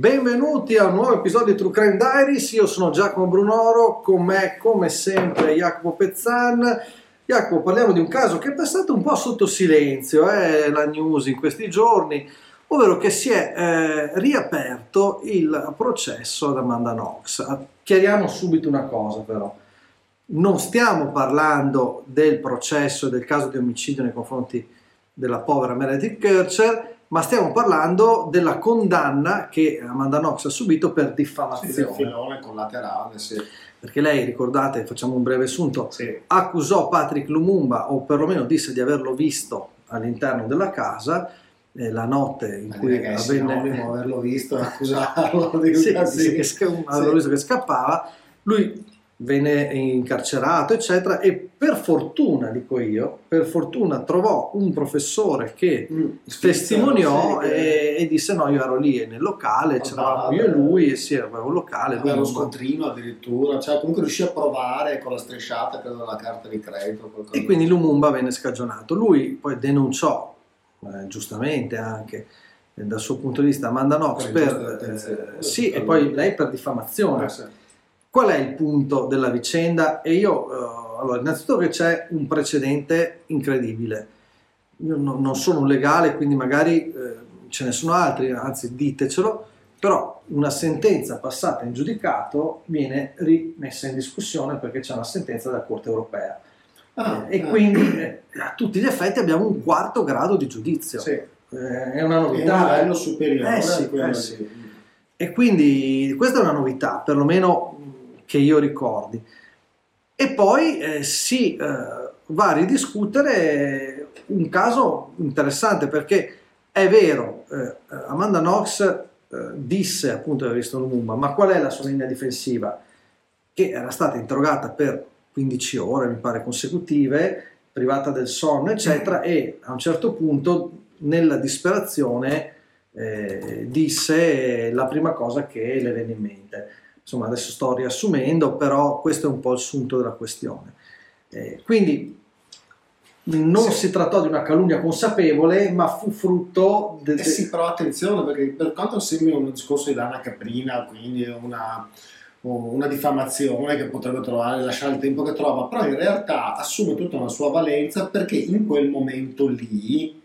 Benvenuti a un nuovo episodio di True Crime Diaries, io sono Giacomo Brunoro, con me come sempre Jacopo Pezzan. Jacopo, parliamo di un caso che è passato un po' sotto silenzio, eh, la news in questi giorni, ovvero che si è eh, riaperto il processo ad Amanda Knox. Chiariamo subito una cosa però, non stiamo parlando del processo e del caso di omicidio nei confronti della povera Meredith Kircher, ma stiamo parlando della condanna che Amanda Knox ha subito per diffamazione. Sì, collaterale, sì. Perché lei, ricordate, facciamo un breve assunto, sì. accusò Patrick Lumumba, o perlomeno disse di averlo visto all'interno della casa, eh, la notte in ma cui avvenne... averlo visto e accusarlo di sì, sì, che, sca- sì. visto che scappava, lui venne incarcerato, eccetera, e per fortuna, dico io, per fortuna trovò un professore che mm, testimoniò sì, e, e, disse no, io ero lì nel locale, ah, c'eravamo io e lui, e sì, aveva un locale. Aveva uno scontrino addirittura, cioè comunque riuscì a provare con la strisciata, credo, la carta di credito. E quindi Lumumba venne scagionato. Lui poi denunciò, eh, giustamente anche, eh, dal suo punto di vista, Amanda Knox per, per eh, sì, e poi lei per diffamazione. Eh, Qual è il punto della vicenda? E io, uh, allora, innanzitutto che c'è un precedente incredibile. Io no, non sono un legale, quindi magari eh, ce ne sono altri, anzi ditecelo, però una sentenza passata in giudicato viene rimessa in discussione perché c'è una sentenza della Corte europea. Ah, e ah. quindi eh, a tutti gli effetti abbiamo un quarto grado di giudizio. Sì. Eh, è una novità. È un livello superiore. Eh sì, eh sì. E quindi questa è una novità, perlomeno che io ricordi. E poi eh, si eh, va a ridiscutere un caso interessante perché è vero, eh, Amanda Knox eh, disse appunto di aver visto Lumumba, ma qual è la sua linea difensiva? Che era stata interrogata per 15 ore, mi pare, consecutive, privata del sonno, eccetera, e a un certo punto, nella disperazione, eh, disse la prima cosa che le venne in mente insomma adesso sto riassumendo, però questo è un po' il sunto della questione. Eh, quindi non sì. si trattò di una calunnia consapevole, ma fu frutto... De, de... Eh sì, però attenzione, perché per quanto sembri un discorso di Dana Caprina, quindi una, una diffamazione che potrebbe trovare, lasciare il tempo che trova, però in realtà assume tutta una sua valenza perché in quel momento lì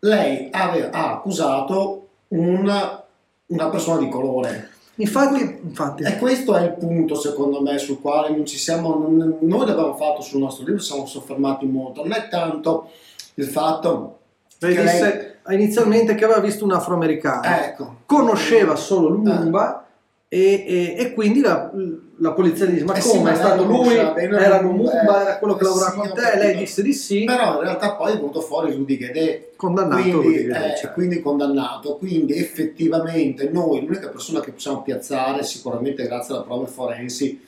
lei aveva, ha accusato una, una persona di colore Infatti, infatti. E questo è il punto, secondo me, sul quale non ci siamo. Non, noi l'abbiamo fatto sul nostro libro, siamo soffermati molto. Non è tanto il fatto. Lei che disse lei... inizialmente che aveva visto un afroamericano, ecco. conosceva solo Lumumba eh. E, e, e, quindi la, la polizia dice ma eh come, sì, è stato lui, era Lumumba, era quello che eh, lavorava sì, con te, lei disse di sì. Però in realtà poi è venuto fuori Rudy Guedet. Condannato. Quindi, eh, cioè. quindi condannato. Quindi effettivamente noi, l'unica persona che possiamo piazzare, sicuramente grazie alle prove forensi,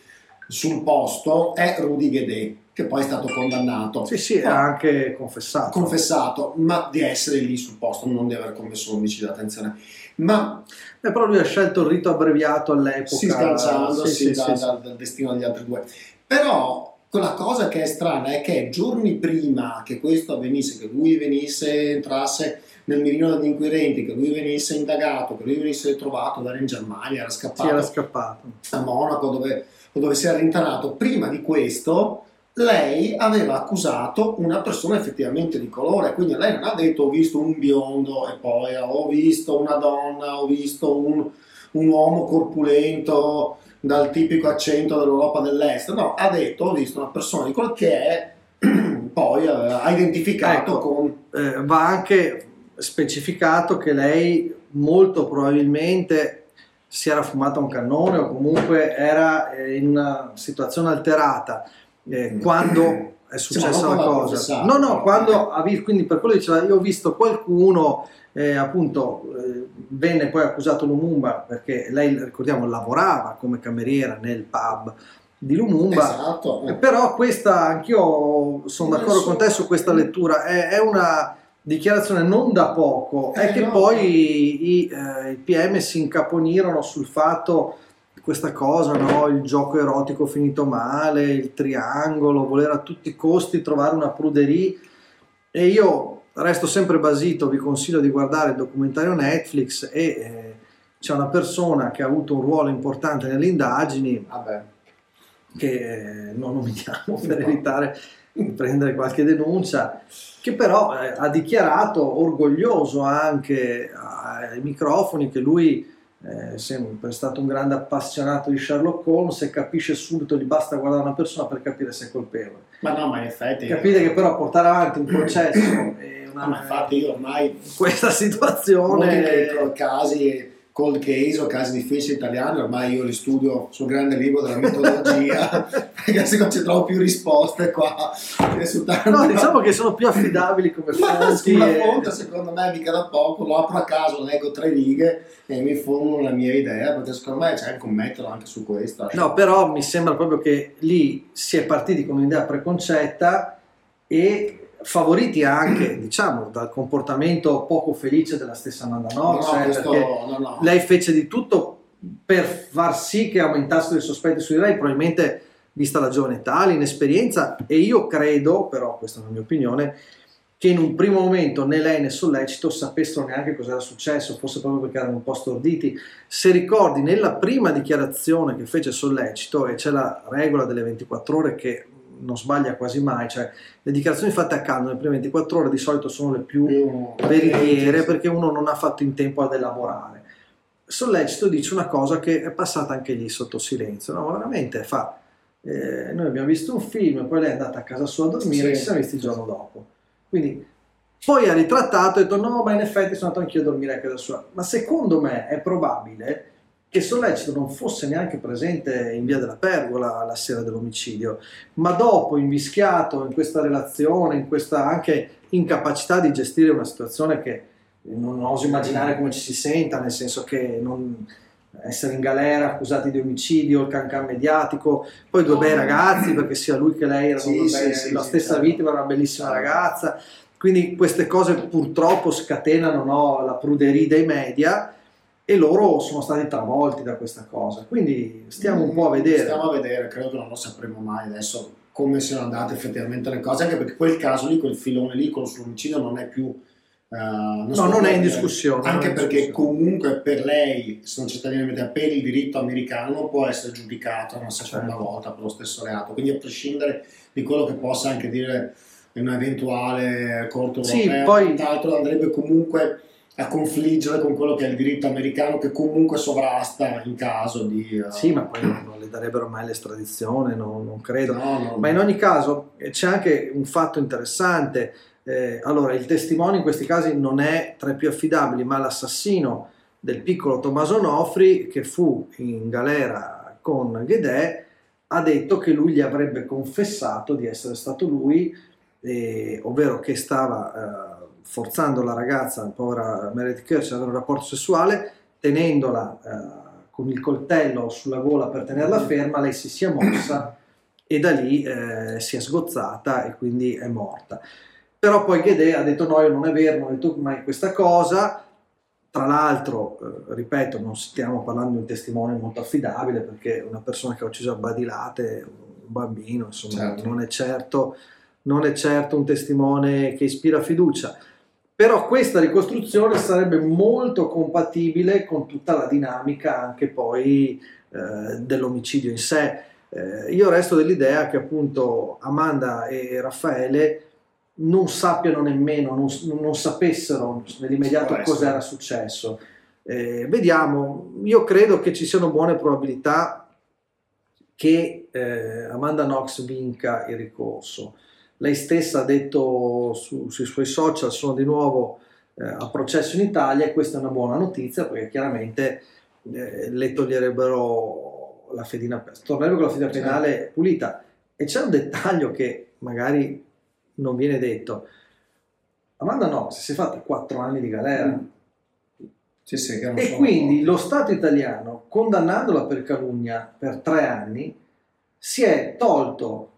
sul posto è Rudy Guedet che poi è stato condannato. Sì, sì, ha anche confessato. Confessato, ma di essere lì sul posto, non di aver commesso un omicidio, attenzione. Ma Beh, però lui ha scelto il rito abbreviato all'epoca. Si sganciandosi sì, sì, da, sì, dal, dal destino degli altri due. Però quella cosa che è strana è che giorni prima che questo avvenisse, che lui venisse, entrasse nel mirino degli inquirenti, che lui venisse indagato, che lui venisse trovato, era in Germania, era scappato, era scappato. a Monaco dove, dove si era rintanato. Prima di questo lei aveva accusato una persona effettivamente di colore, quindi lei non ha detto ho visto un biondo e poi ho visto una donna, ho visto un, un uomo corpulento dal tipico accento dell'Europa dell'Est, no, ha detto ho visto una persona di colore che è poi eh, ha identificato ecco, con... Eh, va anche specificato che lei molto probabilmente si era fumata un cannone o comunque era eh, in una situazione alterata eh, quando è successa la cosa. No, no, quando ha visto, quindi per quello diceva, io ho visto qualcuno, eh, appunto, eh, venne poi accusato Lumumba perché lei, ricordiamo, lavorava come cameriera nel pub di Lumumba. Esatto. Eh, però questa, anch'io sono d'accordo con te su questa lettura, è, è una dichiarazione non da poco, è eh, che no. poi i, i, eh, i PM si incaponirono sul fatto questa cosa, no? il gioco erotico finito male, il triangolo, voler a tutti i costi trovare una pruderie. E io resto sempre basito, vi consiglio di guardare il documentario Netflix e eh, c'è una persona che ha avuto un ruolo importante nelle indagini, Vabbè. che eh, non nominiamo per evitare di prendere qualche denuncia, che però eh, ha dichiarato orgoglioso anche ai microfoni che lui eh, è sempre stato un grande appassionato di Sherlock Holmes e capisce subito, gli basta guardare una persona per capire se è colpevole. Ma no, ma in effetti... Capite che però portare avanti un processo una, No, ma infatti io ormai questa molti situazione dei casi cold case o casi difficili italiani ormai io li studio sul grande libro della mitologia perché secondo ci trovo più risposte qua no, diciamo che sono più affidabili come fonti. e- fonte secondo me mica da poco lo apro a caso leggo tre righe e mi formulo la mia idea perché secondo me c'è anche un metodo anche su questo No, però mi sembra proprio che lì si è partiti con un'idea preconcetta e favoriti anche, diciamo, dal comportamento poco felice della stessa Amanda no, eh, questo, perché no, no. lei fece di tutto per far sì che aumentassero i sospetti su di lei, probabilmente vista la giovane età, l'inesperienza, e io credo, però questa è la mia opinione, che in un primo momento né lei né Sollecito sapessero neanche cosa era successo, forse proprio perché erano un po' storditi. Se ricordi, nella prima dichiarazione che fece Sollecito, e c'è la regola delle 24 ore che non sbaglia quasi mai, cioè le dichiarazioni fatte a caldo nelle prime 24 ore di solito sono le più Più- veritiere perché uno non ha fatto in tempo ad elaborare. Sollecito dice una cosa che è passata anche lì sotto silenzio, no? veramente fa, eh, noi abbiamo visto un film, poi lei è andata a casa sua a dormire Sì. e ci siamo visti il giorno dopo. Quindi poi ha ritrattato e ha detto no, ma in effetti sono andato anch'io a dormire a casa sua. Ma secondo me è probabile che Sollecito non fosse neanche presente in via della Pergola la sera dell'omicidio, ma dopo invischiato in questa relazione, in questa anche incapacità di gestire una situazione che non oso immaginare come ci si senta, nel senso che non essere in galera accusati di omicidio, il cancan mediatico, poi due No. bei ragazzi, perché sia lui che lei erano Sì, sì, sì, la stessa certo. vittima, era una bellissima Certo. ragazza, quindi queste cose purtroppo scatenano no, la pruderia dei media e loro sono stati travolti da questa cosa, quindi stiamo un po' a vedere. Stiamo a vedere, credo che non lo sapremo mai adesso come siano andate effettivamente le cose, anche perché quel caso lì, quel filone lì, quello sull'omicidio non è più... eh, No, si non è in discussione. Anche non in perché discussione. comunque per lei, se non c'è cittadinamente per il diritto americano, non può essere giudicato una seconda Certo. volta per lo stesso reato. Quindi a prescindere di quello che possa anche dire in un'eventuale corte Sì, europea, poi- tanto andrebbe comunque a confliggere con quello che è il diritto americano che comunque sovrasta in caso di... eh, Sì, ma poi non, le darebbero mai l'estradizione, non, non credo. no, no, Ma in ogni caso eh, c'è anche un fatto interessante. Eh, allora, il testimone in questi casi non è tra i più affidabili, ma l'assassino del piccolo Tommaso Nofri, che fu in galera con Ghedè, ha detto che lui gli avrebbe confessato di essere stato lui, eh, ovvero che stava eh, forzando la ragazza, la povera Meredith Kirch, ad avere un rapporto sessuale, tenendola eh, con il coltello sulla gola per tenerla ferma, lei si sia mossa e da lì eh, si è sgozzata e quindi è morta. Però poi Ghedè ha detto no, io non è vero, non ho detto mai questa cosa. Tra l'altro, eh, ripeto, non stiamo parlando di un testimone molto affidabile perché una persona che ha ucciso a Badilate, un bambino, insomma, Certo. non, è certo, non è certo un testimone che ispira fiducia. Però questa ricostruzione sarebbe molto compatibile con tutta la dinamica anche poi eh, dell'omicidio in sé. Eh, io resto dell'idea che appunto Amanda e Raffaele non sappiano nemmeno, non, non sapessero nell'immediato cosa era successo. Eh, vediamo, io credo che ci siano buone probabilità che eh, Amanda Knox vinca il ricorso. Lei stessa ha detto su- sui suoi social sono di nuovo eh, a processo in Italia e questa è una buona notizia perché chiaramente eh, le toglierebbero la fedina, tornerebbe con la fedina Certo. penale pulita. E c'è un dettaglio che magari non viene detto. Amanda Knox si è fatta 4 anni di galera. Mm. Sì, sì, E quindi pochi. lo Stato italiano, condannandola per calunnia per tre anni, si è tolto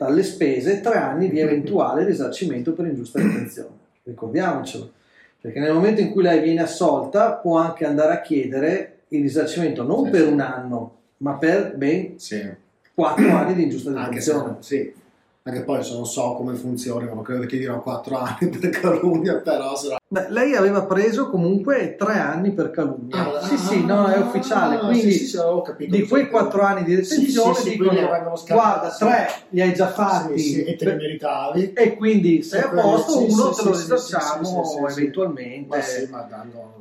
dalle spese tre anni di eventuale risarcimento per ingiusta detenzione. Ricordiamocelo, perché nel momento in cui lei viene assolta può anche andare a chiedere il risarcimento non Sì, per sì. un anno, ma per ben Sì, quattro anni di ingiusta anche se detenzione. sì. Anche poi se non so come funziona, non credo che dirò 4 anni per calunnia, però sarà... Beh, lei aveva preso comunque 3 anni per calunnia. Ah, sì, sì, no, è ufficiale. ah, Quindi sì, sì, capito. di quei 4 anni di detenzione Sì, sì, sì, dicono guarda, sì. 3 li hai già fatti e te li meritavi. e quindi sei a posto, uno te lo risarciamo eventualmente. Ma sì, ma danno...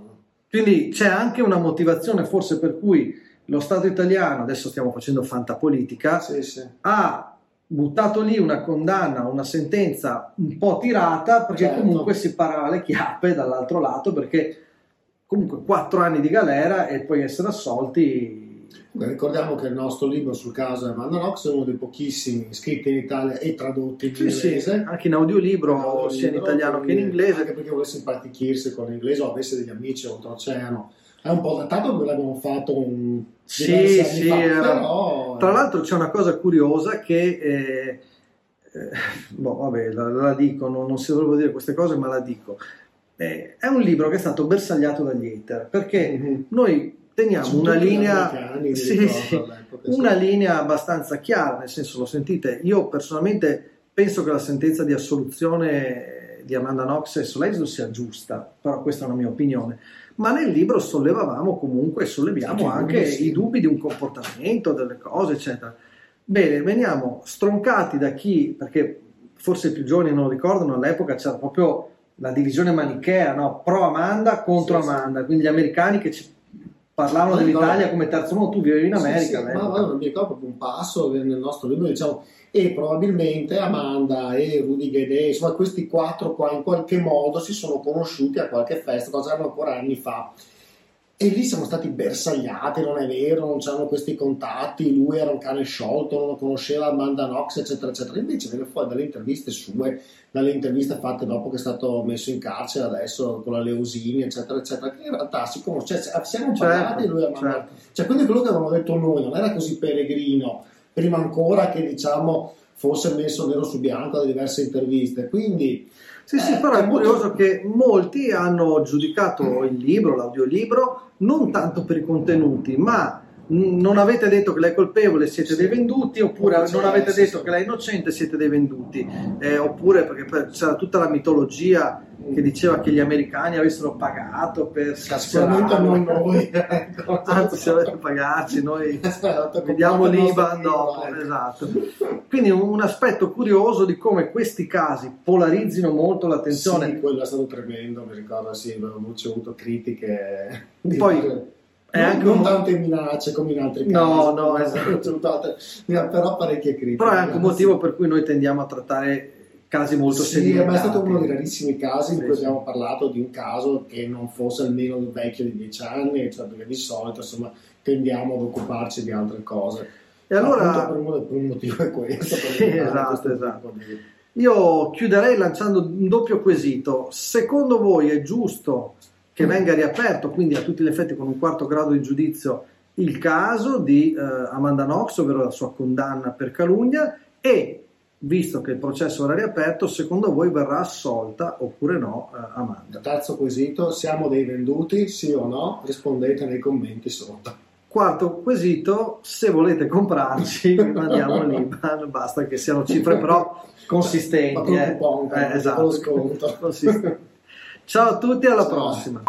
Quindi c'è anche una motivazione forse per cui lo Stato italiano, adesso stiamo facendo fantapolitica, Sì, sì. ha buttato lì una condanna, una sentenza un po' tirata perché Certo. comunque si parava le chiappe dall'altro lato perché comunque quattro anni di galera e poi essere assolti ricordiamo che il nostro libro sul caso Amanda Knox è uno dei pochissimi scritti in Italia e tradotti in sì, sì, inglese. anche in audiolibro, Audiolibro, sia in italiano che in inglese Anche perché volesse impratichirsi con l'inglese o avesse degli amici oltreoceano. È un po' datato perché l'abbiamo fatto un Sì, sì, fa, era- però... Tra l'altro c'è una cosa curiosa che, eh, eh, boh, vabbè, la, la dico, non, non si dovrebbe dire queste cose, ma la dico. Eh, è un libro che è stato bersagliato dagli hater, perché Mhm. noi teniamo una linea, sì, ricordo, sì, una linea abbastanza chiara, nel senso, lo sentite, io personalmente penso che la sentenza di assoluzione di Amanda Knox e Soleil sia giusta, però questa è una mia opinione. Ma nel libro sollevavamo comunque, solleviamo Anche sì. i dubbi di un comportamento, delle cose, eccetera. Bene, veniamo stroncati da chi, perché forse i più giovani non ricordano, all'epoca c'era proprio la divisione manichea, no? pro Amanda contro sì. Amanda, quindi gli americani che ci parlavano Ma dell'Italia come terzo mondo, tu vivevi in Sì, America. sì, ma all'epoca. guarda, non mi ricordo proprio un passo nel nostro libro, diciamo, e probabilmente Amanda e Rudy Guedet, insomma questi quattro qua in qualche modo si sono conosciuti a qualche festa, cosa erano ancora anni fa. E lì siamo stati bersagliati, non è vero, non c'erano questi contatti, lui era un cane sciolto, non lo conosceva Amanda Knox, eccetera, eccetera. Invece viene fuori dalle interviste sue, dalle interviste fatte dopo che è stato messo in carcere adesso con la Leusini, eccetera, eccetera, che in realtà si conosce, cioè, siamo parlati lui e Amanda certo. cioè, quindi quello che avevamo detto noi non era così peregrino, prima ancora che diciamo fosse messo nero su bianco da diverse interviste. Quindi Sì, sì, Eh, però è molto- curioso che molti hanno giudicato il libro, l'audiolibro, non tanto per i contenuti, ma non avete detto che lei è colpevole, siete dei venduti, oppure non avete detto che lei è innocente, siete dei venduti, Eh, oppure perché c'era tutta la mitologia che diceva che gli americani avessero pagato per non scarcerarlo. noi, ecco. Anzi, se avete pagarci, noi vediamo l'Iban dopo. ecco. Esatto. Quindi un, aspetto curioso di come questi casi polarizzino molto l'attenzione. Sì, quello è stato tremendo, mi ricordo, sì, avevo ricevuto critiche. Poi è non, anche non un- tante minacce come in altri casi. No, no, esatto. però parecchie critiche. Però è anche un Sì. motivo per cui noi tendiamo a trattare casi molto sì, sedimentati. ma è stato uno dei rarissimi casi in Sì, cui sì. abbiamo parlato di un caso che non fosse almeno vecchio di dieci anni, cioè perché di solito insomma tendiamo ad occuparci di altre cose. E allora per, uno, per un motivo è questo. Sì, esatto, esatto. di- io chiuderei lanciando un doppio quesito. Secondo voi è giusto che venga riaperto, quindi a tutti gli effetti con un quarto grado di giudizio, il caso di eh, Amanda Knox, ovvero la sua condanna per calunnia e visto che il processo era riaperto, secondo voi verrà assolta oppure no eh, Amanda? Terzo quesito, siamo dei venduti, sì o no? Rispondete nei commenti sotto. Quarto quesito, se volete comprarci, mandiamo l'IBAN, basta che siano cifre però Ma consistenti. con eh. coupon, Eh, con esatto. sconto. Consistenti. Ciao a tutti, alla prossima.